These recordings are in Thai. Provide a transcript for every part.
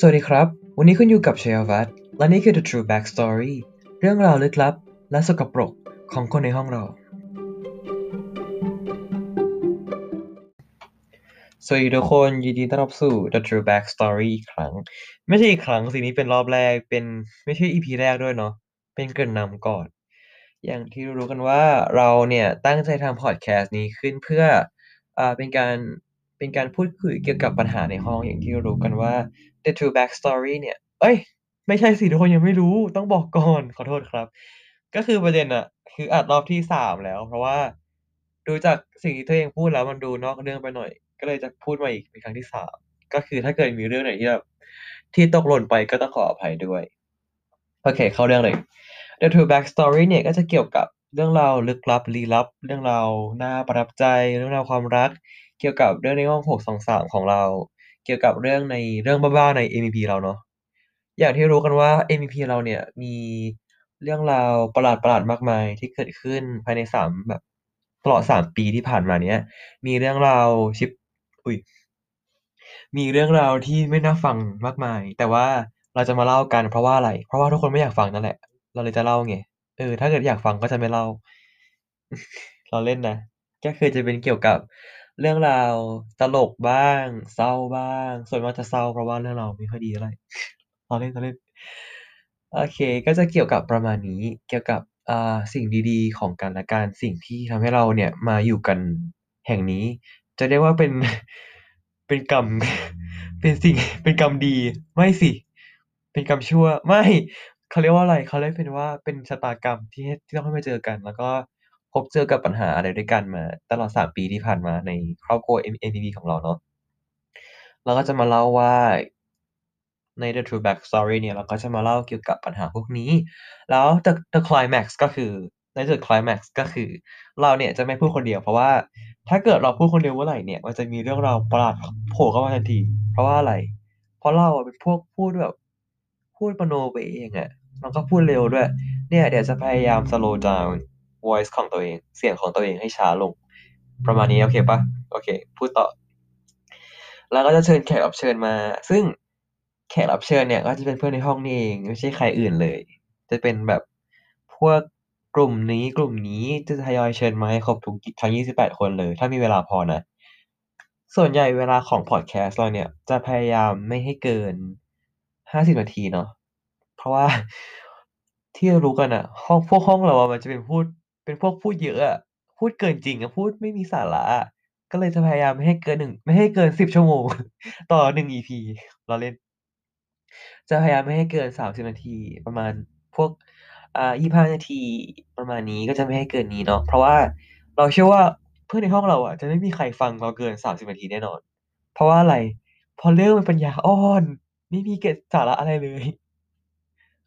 สวัสดีครับ วันนี้คุณอยู่กับเชยวัตและนี่คือ The True Backstory เรื่องราวลึกลับ และสกปรกของคนในห้องเรา สวัสดีทุกคนยินดีต้อนรับสู่ The True Backstory อีกครั้ง ไม่ใช่อีกครั้งสินี้เป็นรอบแรก เป็นไม่ใช่ EP แรกด้วยเนาะ เป็นเกริ่นนำก่อน อย่างที่รู้กันว่าเราเนี่ยตั้งใจทำพอดแคสต์นี้ขึ้นเพื่ออเป็นการเป็นการพูดคุยเกี่ยวกับปัญหาในห้องอย่างที่รู้กันว่า The True Backstory เนี่ย เอ้ย ไม่ใช่สิทุกคนยังไม่รู้ต้องบอกก่อนขอโทษครับ ก็คือประเด็นอะคืออัดรอบที่สามแล้ว เพราะว่าดูจากสิ่งที่ตัวเองพูดแล้วมันดูนอกเรื่องไปหน่อย ก็เลยจะพูดมาอีกเป็นครั้งที่สามก็คือถ้าเกิดมีเรื่องไหนที่แบบที่ตกหล่นไปก็ต้องขออภัยด้วย โอเค เข้าเรื่องเลย The True Backstory เนี่ยก็จะเกี่ยวกับเรื่องราวลึกลับลี้ลับ เรื่องราวน่าประทับใจ เรื่องราวความรัก เกี่ยวกับเรื่องในห้อง623ของเรา เกี่ยวกับเรื่องในเรื่องบ้าๆใน MEP เราเนาะอย่างที่รู้กันว่า MEP เราเนี่ยมีเรื่องราวประหลาดๆมากมายที่เกิดขึ้นภายในสามแบบตลอดสามปีที่ผ่านมาเนี้ยมีเรื่องราวชิปอุ้ยมีเรื่องราวที่ไม่น่าฟังมากมาย แต่ว่าเราจะมาเล่ากันเพราะว่าอะไร เพราะว่าทุกคนไม่อยากฟังนั่นแหละ เราเลยจะเล่าไงเออถ้าเกิดอยากฟังก็จะไม่เล่า เราเล่นนะก็คือจะเป็นเกี่ยวกับ เรื่องราวตลกบ้าง เศร้าบ้าง ส่วนมากจะเศร้าเพราะว่าเรื่องเราวไม่ค่อยดีเท่าไหร่เราเล่นเราเล่นโอเค ก็จะเกี่ยวกับประมาณนี้เกี่ยวกับอ่าสิ่งดีๆ ของกันและกันสิ่งที่ทำให้เราเนี่ยมาอยู่กันแห่งนี้ จะเรียกว่าเป็น เป็นกรรม เป็นสิ่งเป็นกรรมดี ไม่สิ เป็นกรรมชั่ว ไม่เขาเรียกว่าอะไรเขาเรียกเป็นว่าเป็นชะตากรรมที่ที่ต้องให้มาเจอกัน แล้วก็ พบเจอกับปัญหาอะไรด้วยกันมา ตลอดสามปีที่ผ่านมาในครอบครัว M MEP ของเราเนาะเราก็จะมาเล่าว่าใน The True Backstory เนี่ยเราก็จะมาเล่าเกี่ยวกับปัญหาพวกนี้ แล้ว The The Climax ก็คือในจุด Climax ก็คือ เราเนี่ยจะไม่พูดคนเดียว เพราะว่าถ้าเกิดเราพูดคนเดียวเมื่อไหร่เนี่ยมันจะมีเรื่องราวประหลาดโผล่เข้ามาทันที เพราะว่าอะไร เพราะเราเป็นพวกพูดแบบพูดมโนไปเองอะแล้วก็พูดเร็วด้วย เนี่ยเดี๋ยวจะพยายาม slow down voice ของตัวเอง เสียงของตัวเองให้ช้าลง ประมาณนี้โอเคปะโอเค พูดต่อ แล้วก็จะเชิญแขกรับเชิญมา ซึ่งแขกรับเชิญเนี่ยก็จะเป็นเพื่อนในห้องนี่เองไม่ใช่ใครอื่นเลย จะเป็นแบบพวกกลุ่มนี้กลุ่มนี้จะทยอยเชิญมาให้ครบทุกทั้ง28คนเลย ถ้ามีเวลาพอนะ ส่วนใหญ่เวลาของพอดแคสต์เราเนี่ยจะพยายามไม่ให้เกิน50นาทีเนาะเพราะว่าที่รารู้กันอะห้องพวกห้องเราอะมันจะเป็นพูด เป็นพวกพูดเยอะอะ พูดเกินจริงอะพูดไม่มีสาระอะก็เลยจะพยายามไม่ให้เกินหนึ่งไม่ให้เกิน10ชั่วโมง ต่อ1 EP ล้อเล่น จะพยายามไม่ให้เกิน30นาทีประมาณพวกอ่า25นาทีประมาณนี้ก็จะไม่ให้เกินนี้เนาะเพราะว่าเราเชื่อว่าเพื่อนในห้องเราอะจะไม่มีใครฟังเราเกิน30นาทีแน่นอน เพราะว่าอะไรพราะเรื่องมันปัญญาอ่อน ไม่มีเกร็ดสาระอะไรเลย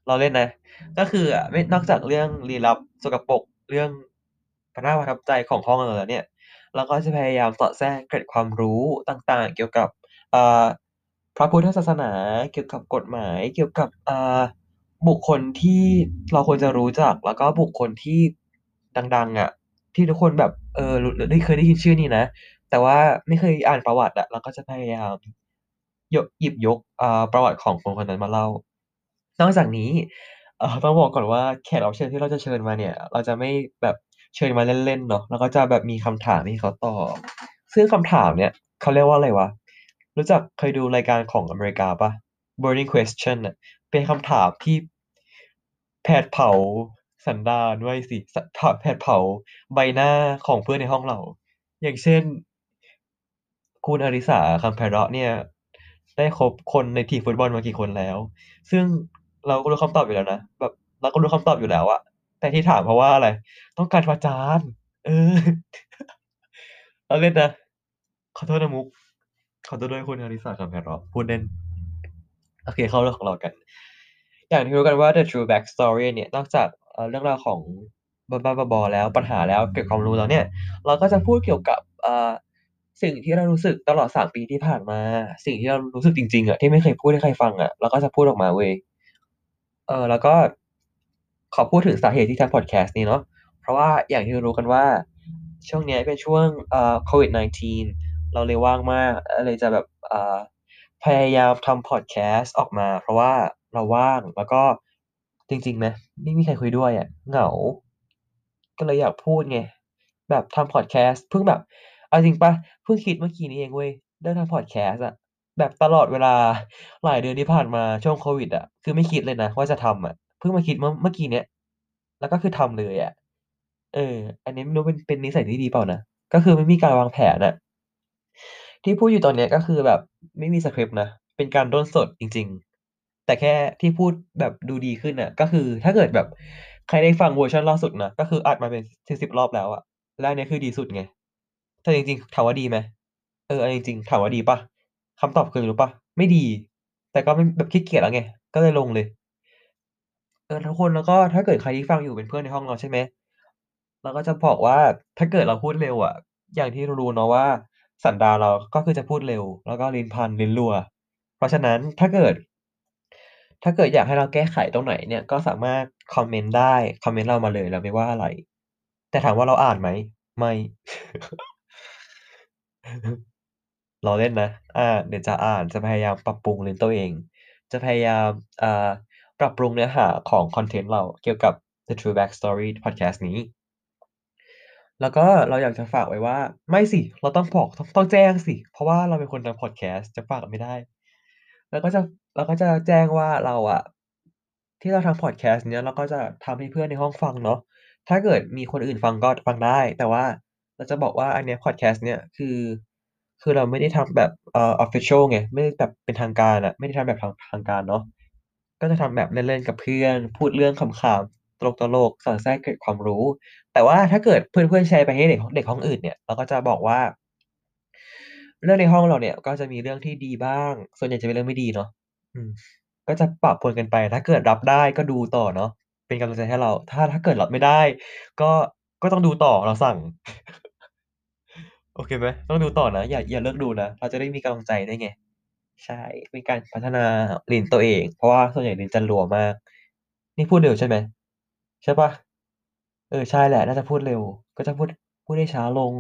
ล้อเล่นนะ ก็คืออะไม่นอกจากเรื่องลี้ลับสกปรก เรื่องน่าประทับใจของห้องเราแล้วเนี่ย เราก็จะพยายามสอดแทรกเกร็ดความรู้ต่างๆ เกี่ยวกับพระพุทธศาสนา เกี่ยวกับกฎหมาย เกี่ยวกับบุคคลที่เราควรจะรู้จัก แล้วก็บุคคลที่ดัง ๆอะที่ทุกคนแบบเออได้เคยได้ยินชื่อนี้นะ แต่ว่าไม่เคยอ่านประวัติอะเราก็จะพยายามยกหยิบยกประวัติของคนคนนั้นมาเล่า นอกจากนี้ เอ่อ ต้องบอกก่อนว่า แขกรับเชิญที่เราจะเชิญมาเนี่ย เราจะไม่แบบเชิญมาเล่น ๆ เนาะ เราก็จะแบบมีคำถามให้เขาตอบ ซึ่งคำถามเนี่ย เขาเรียกว่าอะไรวะ รู้จัก เคยดูรายการของอเมริกาเปล่า Burning Question น่ะ เป็นคำถามที่ แผดเผาสันดาน ไม่สิ ส ผ แผดเผาใบหน้าของเพื่อนในห้องเรา อย่างเช่น คุณอริสา คำไพเราะเนี่ย ได้คบคนในทีมฟุตบอลมากี่คนแล้ว ซึ่ง เราก็รู้คำตอบอยู่แล้วนะแบบเราก็รู้คำตอบอยู่แล้วอะแต่ที่ถามเพราะว่าอะไร ต้องการประจานเออล้อเล่นนะขอโทษนะมุกขอโทษด้วยคุณอริสาคำไพเรพูดเล่นโอเคเข้าเรื่องของเรากัน อย่างที่รู้กันว่า The True Backstory เนี่ยนอกจากเรื่องราวของบ้าๆบอๆแล้วปัญหาแล้วเกร็ดความรู้แล้วเนี่ย เราก็จะพูดเกี่ยวกับอ่าสิ่งที่เรารู้สึกตลอด3ปีที่ผ่านมา สิ่งที่เรารู้สึกจริงๆอะที่ไม่เคยพูดให้ใครฟังอะเราก็จะพูดออกมาเว้ย เออแล้วก็ขอพูดถึงสาเหตุที่ทำพอดแคสต์นี้เนาะเพราะว่าอย่างที่รู้กันว่าช่วงนี้เป็นช่วงเอ่าโควิด -19 เราเลยว่างมากก็เลยจะแบบเอ่าพยายามทำพอดแคสต์ออกมา เพราะว่าเราว่างแล้วก็จริงๆนะไม่มีใครคุยด้วยอะเหงา ก็เลยอยากพูดไงแบบทำพอดแคสต์เพิ่งแบบเอาจริงปะเพิ่งคิดเมื่อกี้นี้เองเว้ยเรื่องทำพอดแคสต์อะ แบบตลอดเวลาหลายเดือนที่ผ่านมาช่วงโควิดอะ คือไม่คิดเลยนะว่าจะทำอะ เพิ่งมาคิดเมื่อ เมื่อกี้เนี้ย แล้วก็คือทำเลยอะ เออ อันนี้ไม่รู้เป็น เป็นนิสัยที่ดีเปล่านะ ก็คือไม่มีการวางแผนอะ ที่พูดอยู่ตอนเนี้ย ก็คือแบบไม่มีสคริปต์นะ เป็นการด้นสดจริง ๆ แต่แค่ที่พูดแบบดูดีขึ้นอะก็คือถ้าเกิดแบบใครได้ฟังเวอร์ชันล่าสุดนะ ก็คืออัดมาเป็นสิบสิบรอบแล้วอะ แล้วอันเนี้ยคือดีสุดไง แต่จริง ๆ ถามว่าดีไหม เอออันจริง ๆ ถามว่าดีปะ คำตอบคือรู้ปะไม่ดี แต่ก็ไม่แบบขี้เกียจแล้วไง ก็เลยลงเลย เออทุกคนแล้วก็ถ้าเกิดใครที่ฟังอยู่เป็นเพื่อนในห้องเราใช่ไหมเราก็จะบอกว่าถ้าเกิดเราพูดเร็วอะ อย่างที่รู้ๆเนาะว่า สันดานเราก็คือจะพูดเร็ว แล้วก็ลิ้นพันลิ้นรัว เพราะฉะนั้นถ้าเกิด ถ้าเกิดอยากให้เราแก้ไขตรงไหนเนี่ยก็สามารถคอมเมนต์ได้คอมเมนต์เรามาเลยเราไม่ว่าอะไร แต่ถามว่าเราอ่านไหมไม่ เราเล่นนะ อ่า เดี๋ยวจะอ่าน จะพยายามปรับปรุงเรียนตัวเอง จะพยายาม อ่า ปรับปรุงเนื้อหาของคอนเทนต์เราเกี่ยวกับ The True Backstory Podcast นี้ แล้วก็เราอยากจะฝากไว้ว่า ไม่สิ เราต้องบอกต้องต้องแจ้งสิ เพราะว่าเราเป็นคนทำพอดแคสต์จะฝากไม่ได้ แล้วก็จะเราก็จะแจ้งว่าเราอะที่เราทำพอดแคสต์เนี้ยเราก็จะทำให้เพื่อนในห้องฟังเนาะ ถ้าเกิดมีคนอื่นฟังก็ฟังได้ แต่ว่าเราจะบอกว่าอันเนี้ยพอดแคสต์เนี้ยคือ คือเราไม่ได้ทำแบบ เอ่อ official ไง ไม่ได้แบบเป็นทางการอะ ไม่ได้ทำแบบทางทางการเนาะ ก็จะทำแบบเล่น ๆ กับเพื่อน พูดเรื่องขำ ๆ ตลก ๆ สอดแทรกเกร็ดความรู้ แต่ว่าถ้าเกิดเพื่อน ๆ แชร์ไปให้เด็ก เด็กห้องอื่นเนี่ย เราก็จะบอกว่า เรื่องในห้องเราเนี่ย ก็จะมีเรื่องที่ดีบ้าง ส่วนใหญ่จะเป็นเรื่องไม่ดีเนาะ อืม ก็จะปะปนกันไป ถ้าเกิดรับได้ก็ดูต่อเนาะ เป็นกำลังใจให้เรา ถ้า ถ้าเกิดรับไม่ได้ ก็ ก็ต้องดูต่อ เราสั่ง โอเคไหมต้องดูต่อนะ อย่าอย่าเลิกดูนะ เราจะได้มีกำลังใจได้ไง ใช่เป็นการพัฒนาลิ้นตัวเอง เพราะว่าส่วนใหญ่ลิ้นจะรัวมาก นี่พูดเร็วใช่ไหมใช่ปะเออใช่แหละ น่าจะพูดเร็ว ก็จะพูดพูดได้ช้าลง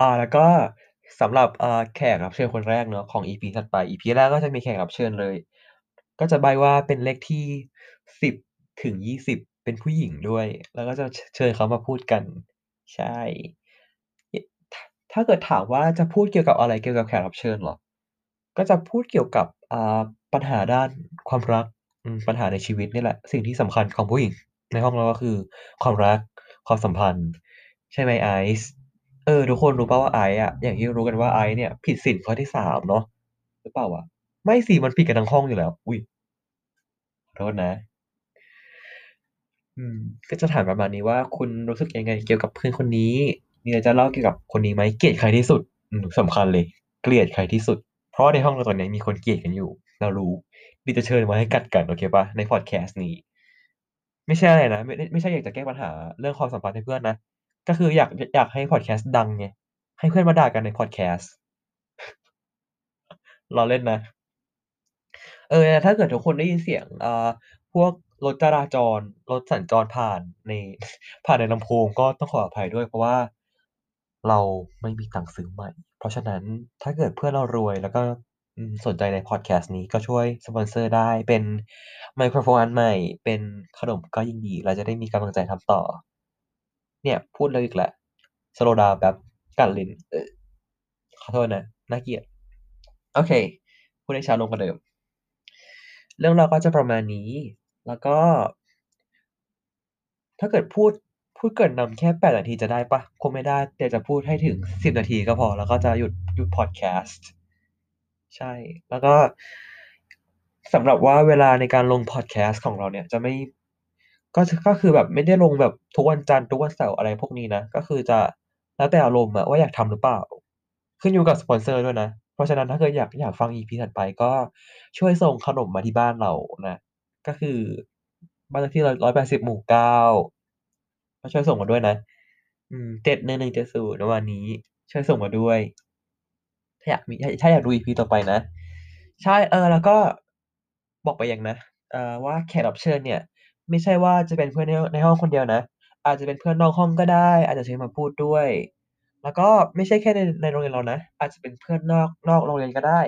อ่าแล้วก็สำหรับอ่าแขกรับเชิญคนแรกเนาะของ EP ถัดไป EP แรกก็จะมีแขกรับเชิญเลย ก็จะใบว่าเป็นเลขที่สิบถึงยี่สิบเป็นผู้หญิงด้วย แล้วก็จะเชิญเขามาพูดกัน ใช่ ถ้าเกิดถามว่าจะพูดเกี่ยวกับอะไรเกี่ยวกับแขกรับเชิญเหรอ ก็จะพูดเกี่ยวกับอ่าปัญหาด้านความรักอืมปัญหาในชีวิตนี่แหละ สิ่งที่สำคัญของผู้หญิง ในห้องเราก็คือความรักความสัมพันธ์ ใช่ไหมไอซ์เออ ทุกคนรู้ป่าวว่าไอซ์อะอย่างที่รู้กันว่าไอซ์เนี่ย ผิดศีลข้อที่สามเนาะหรือเปล่าวะไม่สิมันผิดกันทั้งห้องอยู่แล้ว อุ้ยขอโทษนะ อืม ก็จะถามประมาณนี้ว่า คุณรู้สึกยังไงเกี่ยวกับเพื่อนคนนี้ มีอะไรจะเล่าเกี่ยวกับคนนี้ไหมเกลียดใครที่สุดอืมสำคัญเลย เกลียดใครที่สุด เพราะว่าในห้องเราตอนนี้มีคนเกลียดกันอยู่ เรารู้ดีจะเชิญมาให้กัดกันโอเคปะในพอดแคสต์นี้ ไม่ใช่อะไรนะไม่ไม่ใช่อยากจะแก้ปัญหาเรื่องความสัมพันธ์ให้เพื่อนนะก็คืออยากอยากให้พอดแคสต์ดังไงให้เพื่อนมาด่ากันในพอดแคสต์ล้อเล่นนะ เออ ถ้าเกิดทุกคนได้ยินเสียงอ่าพวก รถจราจร รถสัญจรผ่านในผ่านในลำโพงก็ต้องขออภัยด้วย เพราะว่าเราไม่มีตังค์ซื้อใหม่ เพราะฉะนั้นถ้าเกิดเพื่อนเรารวยแล้วก็สนใจในพอดแคสต์นี้ก็ช่วยสปอนเซอร์ได้เป็นไมโครโฟนใหม่ เป็นขนมก็ยิ่งดี เราจะได้มีกำลังใจทำต่อ เนี่ยพูดเลยอีกแหละ slow down แบบกัดลิ้นขอโทษนะน่าเกลียด โอเค พูดให้ช้าลงกว่าเดิม เรื่องเราก็จะประมาณนี้ แล้วก็ ถ้าเกิดพูดพูดเกริ่นนำแค่แปดนาทีจะได้ปะคงไม่ได้แต่จะพูดให้ถึงสิบนาทีก็พอ แล้วก็จะหยุดหยุดพอดแคสต์ใช่ แล้วก็สำหรับว่าเวลาในการลงพอดแคสต์ของเราเนี่ยจะไม่ก็ก็คือแบบไม่ได้ลงแบบทุกวันจันทร์ทุกวันเสาร์อะไรพวกนี้นะ ก็คือจะแล้วแต่อารมณ์อะว่าอยากทำหรือเปล่า ขึ้นอยู่กับสปอนเซอร์ด้วยนะ เพราะฉะนั้นถ้าเกิดอยากอยากฟัง EP ถัดไปก็ช่วยส่งขนมมาที่บ้านเรานะ ก็คือบ้านเลขที่ร้อยแปดสิบหมู่เก้าก็ช่วยส่งมาด้วยนะ อืมเจ็ดหนึ่งหนึ่งเจ็ดศูนย์วันนี้ ช่วยส่งมาด้วย ถ้าอยากมีถ้าอยากดูอีพีต่อไปนะ ใช่เออ แล้วก็บอกไปอย่างนะเออว่าแขกรับเชิญเนี่ย ไม่ใช่ว่าจะเป็นเพื่อนในในห้องคนเดียวนะ อาจจะเป็นเพื่อนนอกห้องก็ได้ อาจจะเชิญมาพูดด้วย แล้วก็ไม่ใช่แค่ในในโรงเรียนเรานะ อาจจะเป็นเพื่อนนอกนอกโรงเรียนก็ได้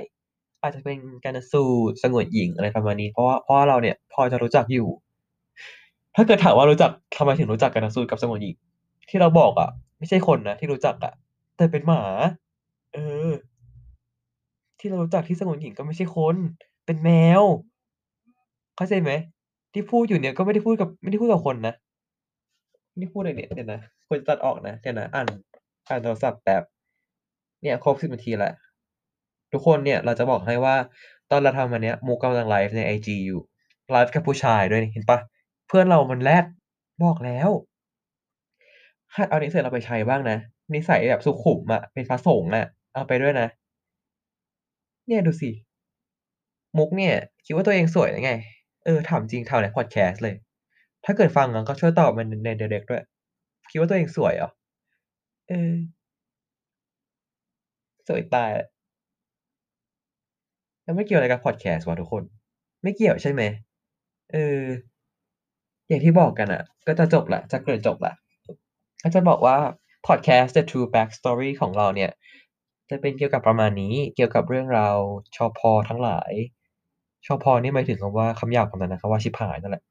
อาจจะเป็นการสูตรสงวนหญิงอะไรประมาณนี้ เพราะว่าเพราะว่าเราเนี่ยพอจะรู้จักอยู่ ถ้าเกิดถามว่ารู้จักทำไมถึงรู้จักกันสูตรกับสงวนหญิง ที่เราบอกอะ ไม่ใช่คนนะที่รู้จักอะ แต่เป็นหมา เออ ที่เรารู้จักที่สงวนหญิงก็ไม่ใช่คน เป็นแมว เข้าใจไหมที่พูดอยู่เนี่ยก็ไม่ได้พูดกับไม่ได้พูดกับคนนะนี่พูดอะไรเนี่ยเดี๋ยวนะควรจะตัดออกนะเดี๋ยวนะอ่านอ่านโทรศัพท์แป๊บเนี่ยครบสิบนาทีแล้ว ทุกคนเนี่ยเราจะบอกให้ว่าตอนเราทำอันเนี้ยมุกกำลังไลฟ์ในไอจีอยู่ไลฟ์กับผู้ชายด้วยนี่เห็นปะเพื่อนเรามันแรดบอกแล้วหัดเอานิสัยเราไปใช้บ้างนะนิสัยแบบสุขุมอะเป็นพระสงฆ์อะเอาไปด้วยนะ เนี่ยดูสิมุกเนี่ย คิดว่าตัวเองสวยหรือไง เออถามจริงถามในพอดแคสต์เลย ถ้าเกิดฟังอะก็ช่วยตอบมันใน direct ด้วย คิดว่าตัวเองสวยเหรอเออ สวยตาย แล้วไม่เกี่ยวอะไรกับพอดแคสต์วะทุกคน ไม่เกี่ยวใช่ไหมเออ อย่างที่บอกกันอะ ก็จะจบละจะเกริ่นจบละก็จะบอกว่าพอดแคสต์ The True Backstory ของเราเนี่ย จะเป็นเกี่ยวกับประมาณนี้ เกี่ยวกับเรื่องราวชอพอทั้งหลาย ชอพอนี่หมายถึงคำว่าคำหยาบคำนั้นนะคำว่าชิบหายนั่นแหละ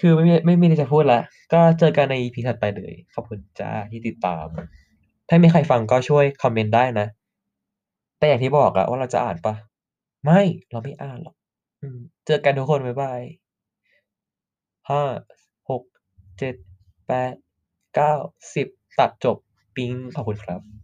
คือไม่มีไม่มีอะไรจะพูดละก็เจอกันใน EP ถัดไปเลย ขอบคุณจ้าที่ติดตาม ถ้ามีใครฟังก็ช่วยคอมเมนต์ได้นะ แต่อย่างที่บอกอะว่าเราจะอ่านปะ ไม่ เราไม่อ่านหรอก อืม เจอกันทุกคน บ๊ายบาย ห้า หก เจ็ด แปด เก้า สิบ ตัดจบ ปิ๊ง ขอบคุณครับ